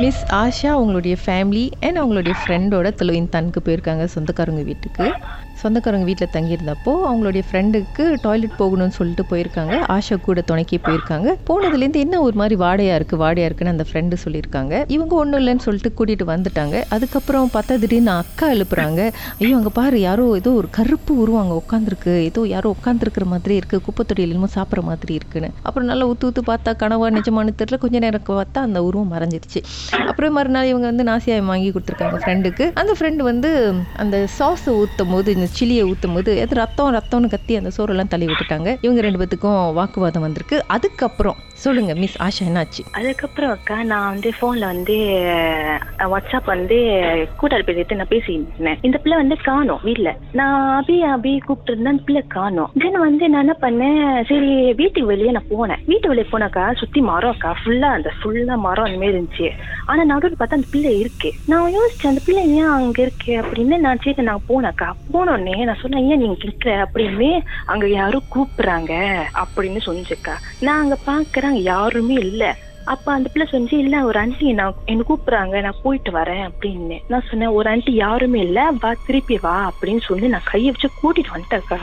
Miss Asha அவங்களுடைய family and அவங்களுடைய ஃப்ரெண்டோட தனுக்கு போயிருக்காங்க சொந்தக்காரங்க வீட்டுக்கு. சொந்தக்காரங்க வீட்டில் தங்கியிருந்தப்போ அவங்களுடைய ஃப்ரெண்டுக்கு டாய்லெட் போகணும்னு சொல்லிட்டு போயிருக்காங்க. ஆஷா கூட துணைக்கி போயிருக்காங்க. போனதுலேருந்து என்ன ஒரு மாதிரி வாடையாக இருக்குது வாடையாக இருக்குன்னு அந்த ஃப்ரெண்டு சொல்லியிருக்காங்க. இவங்க ஒன்றும் இல்லைன்னு சொல்லிட்டு கூட்டிகிட்டு வந்துட்டாங்க. அதுக்கப்புறம் பார்த்தா திடீர்னு அக்கா எழுப்புறாங்க. ஐயோ அங்கே பாரு யாரோ ஏதோ ஒரு கருப்பு உருவம் அங்கே உட்காந்துருக்கு ஏதோ யாரோ உட்காந்துருக்கிற மாதிரி இருக்குது குப்பைத்தொட்டியில் என்னமோ சாப்பிட்ற மாதிரி இருக்குன்னு. அப்புறம் நல்லா ஊற்று ஊற்று பார்த்தா கனவா நிஜமானு தெரியல. கொஞ்ச நேரம் பார்த்தா அந்த உருவம் மறைஞ்சிருச்சு. அப்புறம் மறுநாள் இவங்க வந்து நாசியாயம் வாங்கி கொடுத்துருக்காங்க ஃப்ரெண்டுக்கு அந்த ஃப்ரெண்டு வந்து அந்த சாஸை ஊற்றும் போது இந்த சில்லியை ஊற்றும் போது எது ரத்தம் ரத்தம்னு கத்தி அந்த சோறெல்லாம் தள்ளி விட்டுட்டாங்க. இவங்க ரெண்டு பேத்துக்கும் வாக்குவாதம் வந்திருக்கு. அதுக்கப்புறம் சொல்லுங்க மிஸ் ஆஷா என்னாச்சு? அதுக்கப்புறம் அக்கா நான் வந்து போன்ல வந்து வாட்ஸ்அப் வந்து கூட்டாளி பேசிட்டு நான் பேசிட்டு இருந்தேன். இந்த பிள்ளை வந்து காணோம் வீட்டுல நான் அபி அபி கூப்பிட்டு இருந்தேன் அந்த பிள்ளை காணோம். தென் வந்து நான் என்ன பண்ணேன் சரி வீட்டுக்கு வெளியே நான் போனேன். வீட்டு வெளியே போனாக்கா சுத்தி மரம் அக்கா ஃபுல்லா அந்த ஃபுல்லா மரம் அந்த மாதிரி இருந்துச்சு. ஆனா நடுவில் பார்த்தா அந்த பிள்ளை இருக்கு. நான் யோசிச்சேன் அந்த பிள்ளை ஏன் அங்க இருக்கு அப்படின்னு. நான் சரி நான் போனேக்கா போனோடனே நான் சொன்னேன் ஏன் நீங்க கேட்கிற அப்படின்னு அங்க யாரும் கூப்பிடுறாங்க அப்படின்னு சொன்னிச்சுக்கா நான் அங்க பாக்குறேன் அங்க யாருமே இல்ல. அப்ப அந்த பிள்ளை சொன்னிச்சு இல்ல ஒரு ஆண்டி நான் என்ன கூப்பிடுறாங்க நான் போயிட்டு வரேன் அப்படின்னு. நான் சொன்னேன் ஒரு ஆண்டி யாருமே இல்ல வா திருப்பி வா அப்படின்னு சொல்லி நான் கையை வச்சு கூட்டிட்டு வந்துட்டேக்கா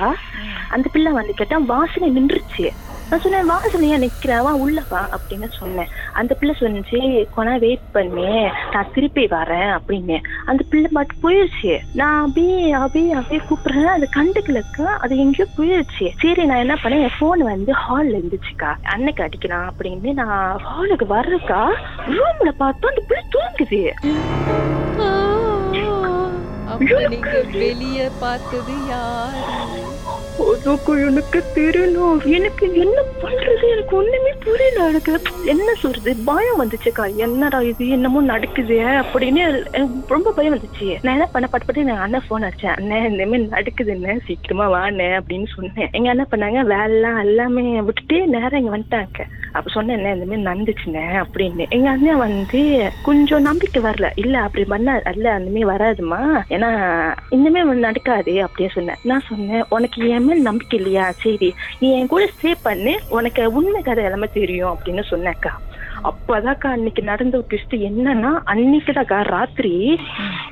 அந்த பிள்ளை வந்து கேட்டா வாசனை நின்றுச்சு. நான் சொன்னேன் வாசனையா நிக்கிறேன் வா உள்ள வா அப்படின்னு சொன்னேன். அந்த பிள்ளை சொன்னிச்சு கொனா வெயிட் பண்ணு நான் திருப்பி வரேன் அப்படின்னு. அந்த பிள்ளை மட்டும் போயிடுச்சு நான் அப்படியே அப்படியே அப்படியே கூப்பிடுறேன். அது கண்டுக்கலக்கா அது எங்கேயோ போயிடுச்சு சரி நான் என்ன பண்ணேன் என் போன் வந்து ஹால்ல இருந்துச்சுக்கா. அன்னைக்கு அடிக்கலாம் அப்படின்னு நான் ஹாலுக்கு வர்றக்கா ரூம்ல பார்த்தா அந்த பிள்ளை தூங்குது. வெளிய பார்த்தது யாரு? அதுக்கு எனக்கு தெரியணும் எனக்கு என்ன பண்றது? எனக்கு ஒண்ணுமே புரியல. எனக்கு என்ன சொல்றது? பயம் வந்துச்சுக்கா என்னடா இது? என்னமோ நடக்குது? அப்படின்னு எனக்கு ரொம்ப பயம் வந்துச்சு. நான் என்ன பண்ண? பட்டு பட்டு எங்க அண்ணன் போன் அடிச்சேன். அண்ணன் இந்த மாதிரி நடக்குதுன்னு சீக்கிரமா வாண்ணே அப்படின்னு சொன்னேன். எங்க அண்ணன் பண்ணாங்க. வேலைலாம் எல்லாமே விட்டுட்டு நேரம் இங்க வந்துட்டாங்க. அப்ப சொன்னேன் இந்த மாதிரி நடந்துச்சுண்ணே அப்படின்னு. எங்க அண்ணன் வந்து கொஞ்சம் நம்பிக்கை வரல. இல்ல அப்படி பண்ண அல்ல அந்த மாதிரி வராதுமா ஏன்னா இனிமே ஒன்று நடக்காது அப்படியே சொன்னேன். நான் சொன்னேன் உனக்கு என் மேல் நம்பிக்கை இல்லையா? சரி நீ என் கூட ஸ்டே பண்ணு. உனக்கு உண்மை கதை எல்லாமே தெரியும் அப்படின்னு சொன்னேக்கா அப்பதாக்கா அன்னைக்கு நடந்த ஒரு ட்விஸ்ட் என்னன்னா அன்னைக்குதாக்கா ராத்திரி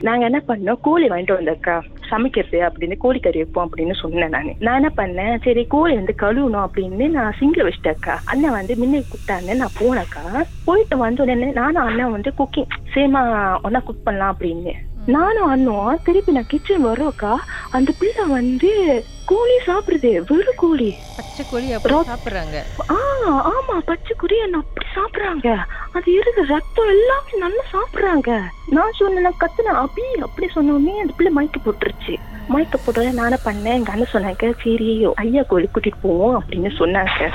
நாங்க என்ன பண்ணோம்? கோழி வாங்கிட்டு வந்தோம்க்கா. சமைக்கிறது அப்படின்னு கோழி கறி வைப்போம் அப்படின்னு சொன்னேன் நான். நான் என்ன பண்ணேன்? சரி கோழி வந்து கழுவணும் அப்படின்னு நான் சிங்கிள் வச்சிட்டேக்கா. அண்ணன் வந்து முன்ன கூப்பிட்டாங்க. நான் போனேக்கா. போயிட்டு வந்த உடனே நானும் அண்ணன் வந்து குக்கிங் சேமா ஒன்னா குக் பண்ணலாம் அப்படின்னு. நானும் அண்ணும் திருப்பி நான் கிச்சன் வரோக்கா அந்த பிள்ளை வந்து கோழி சாப்பிடுது வெறும் கோழி. பச்சை கோழி அப்படி சாப்பிடுறாங்க. ஆ ஆமா பச்சை குறி என்ன அப்படி சாப்பிடுறாங்க? அது இருக்கு ரத்தம் எல்லாமே நல்லா சாப்பிடுறாங்க. நான் சொன்னேன் கத்துன அபி அப்படி சொன்னோடனே அந்த பிள்ளை மயக்க போட்டுருச்சு. மயக்க போட்டோட நானே பண்ணேன் எங்க அண்ணன் சொன்னாங்க சரி ஐயா கோழி கூட்டிட்டு போவோம் அப்படின்னு சொன்னாங்க.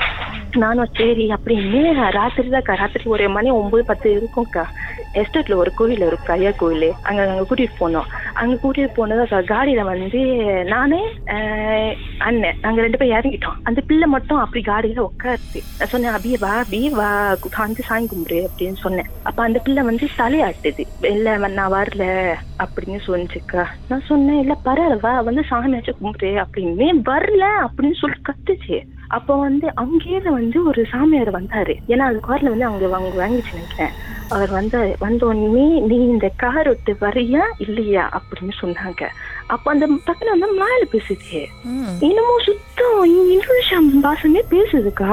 நானும் சரி அப்படின்னு ராத்திரி தான்க்கா ராத்திரி ஒரு மணி ஒன்பது பத்து இருக்கும்க்கா. எஸ்டேட்ல ஒரு கோயில் இருக்கு ஐயா கோயில். அங்க அங்க கூட்டிட்டு போனோம். அங்க கூட்டிட்டு போனதா காடியில வந்து நானே அண்ணன். நாங்க ரெண்டு பேரும் இறங்கிட்டோம். அந்த பிள்ளை மட்டும் அப்படி காடியில உட்காருச்சு சொன்னேன் அபிய வா அபி வா காந்து சாமி கும்பிடு அப்படின்னு சொன்னேன். அப்ப அந்த பிள்ளை வந்து தலையாட்டுது. இல்ல நான் வரல அப்படின்னு சொன்னிச்சுக்கா. நான் சொன்னேன் இல்ல பரவாயில்ல வா வந்து சாமியாச்சும் கும்பிடு அப்படின்னு. வரல? அப்படின்னு சொல்லி கத்துச்சு. அப்போ வந்து அங்கேயே வந்து ஒரு சாமியார் வந்தாரு. ஏன்னா அந்த குரல வந்து அவங்க அவங்க வாங்கிச்சு நினைக்கிறேன். அவர் வந்தாரு. வந்த உடனே நீ இந்த கார் விட்டு வரியா இல்லையா? அப்படின்னு சொன்னாங்க. அப்ப அந்த பக்கத்துல வந்து மலையில பேசுது இன்னமும் சுத்தம் இந்தோனேஷியா பாஷமே பேசுதுக்கா.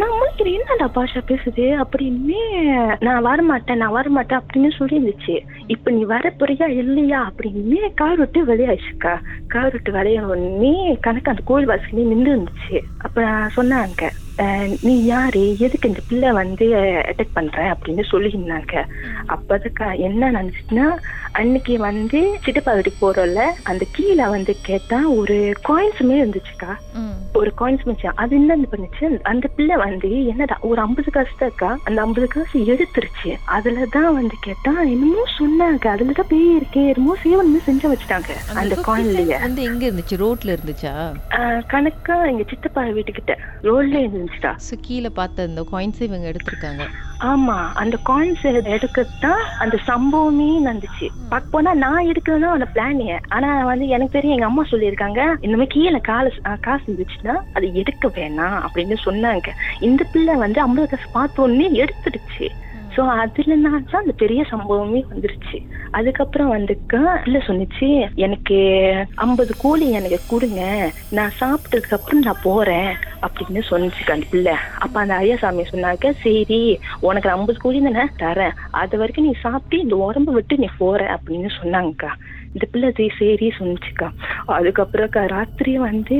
நான் முடிக்கிறேன் என்னடா பாஷா பேசுது? அப்படின்னு நான் வரமாட்டேன் நான் வரமாட்டேன் அப்படின்னு சொல்லியிருந்துச்சு இப்ப நீ வர போறியா இல்லையா? அப்படின்னு கார் விட்டு வெளியாயிடுச்சுக்கா. கார் விட்டு வெளிய உடனே கணக்கு அந்த கோயில் வாசலே நின்று இருந்துச்சு அப்ப சொன்னாங்க. நீ யாரு? எதுக்கு இந்த பிள்ளை வந்து அட்டாக் பண்ற? அப்படின்னு சொல்லியிருந்தாங்க. அப்பதுக்கா என்ன நினைச்சுன்னா அன்னைக்கு வந்து சித்தப்பா வீட்டுக்கு போறோம்ல அந்த கீழே வந்து கேட்டா ஒரு காயின்ஸுமே இருந்துச்சுக்கா. ஒரு காயின்ஸ் மிச்சம் அது என்ன பண்ணுச்சு? அந்த பிள்ளை வந்து என்னடா ஒரு ஐம்பது காசு தான் இருக்கா அந்த ஐம்பது காசு எடுத்துருச்சு. அதுலதான் வந்து கேட்டா என்னமோ சொன்னாங்க. அதுலதான் பேய் இருக்கே என்னமோ சேவனமே செஞ்சு வச்சுட்டாங்க அந்த காயின்லயே வந்து எங்க இருந்துச்சு? ரோட்ல இருந்துச்சா? கணக்கா எங்க சித்தப்பா வீட்டுக்கிட்ட. ரோட்ல இருந்துச்சுடா ஸோ கீழே பார்த்த அந்த காயின்ஸை இவங்க எடுத்திருக்காங்க. ஆமா அந்த காயின்ஸ் எடுக்கத்தான் அந்த சம்பவமே நடந்துச்சு. பார்க்க போனா நான் எடுக்கணும் அந்த பிளான் ஆனா வந்து எனக்கு தெரியும் எங்க அம்மா சொல்லியிருக்காங்க இந்த மாதிரி கீழே அஹ் காசு இருந்துச்சுன்னா அது எடுக்க வேணாம் அப்படின்னு சொன்னாங்க. இந்த பிள்ளை வந்து ஐம்பது காசு பார்த்த உடனே எடுத்துடுச்சு. ஸோ அதுலனால தான் அந்த பெரிய சம்பவமே வந்துருச்சு. அதுக்கப்புறம் வந்துக்கா இல்ல சொன்னிச்சு எனக்கு ஐம்பது கோழி எனக்கு கொடுங்க. நான் சாப்பிட்டதுக்கு அப்புறம் நான் போறேன் அப்படின்னு சொன்னிச்சுக்கா அந்த பிள்ளை அப்ப அந்த ஐயாசாமி சொன்னாக்க சரி உனக்கு ஐம்பது கோழி தானே தரேன். அது வரைக்கும் நீ சாப்பிட்டு இந்த உடம்பு விட்டு நீ போற அப்படின்னு சொன்னாங்கக்கா. இந்த பிள்ளை சரி சொன்னிச்சுக்கா. அதுக்கப்புறம் ராத்திரி வந்து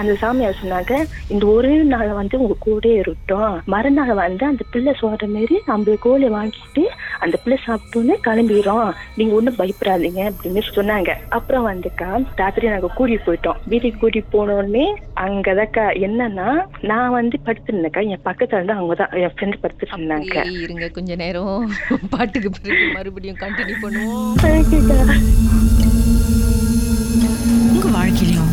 அந்த சாமியார் சொன்னாங்க இந்த ஒரே நாள் வந்து உங்க கூட இருக்கட்டும். மறுநாள் வந்து அந்த பிள்ளை சொல்ற மாரி ஐம்பது கோழி வாங்கிட்டு அந்த பிள்ளை சாப்பிட்டோன்னே கிளம்பிடும் நீங்க ஒன்றும் பயப்படாதீங்க அப்படின்னு சொன்னாங்க. அப்புறம் வந்துக்கா ராத்திரி நாங்க கூட்டிட்டு போயிட்டோம். வீட்டுக்கு கூட்டிட்டு போனோடனே அங்கதாக்கா என்னன்னா நான் வந்து படுத்திருந்தேக்கா என் பக்கத்துல இருந்து அவங்க தான் என் ஃப்ரெண்ட் படுத்து சொன்னாங்க. இருங்க கொஞ்ச நேரம். பாட்டுக்கு பிறகு மறுபடியும் கண்டினியூ பண்ணுவோம். உங்க வாழ்க்கையிலும்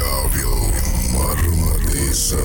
Impagável. Marmariza.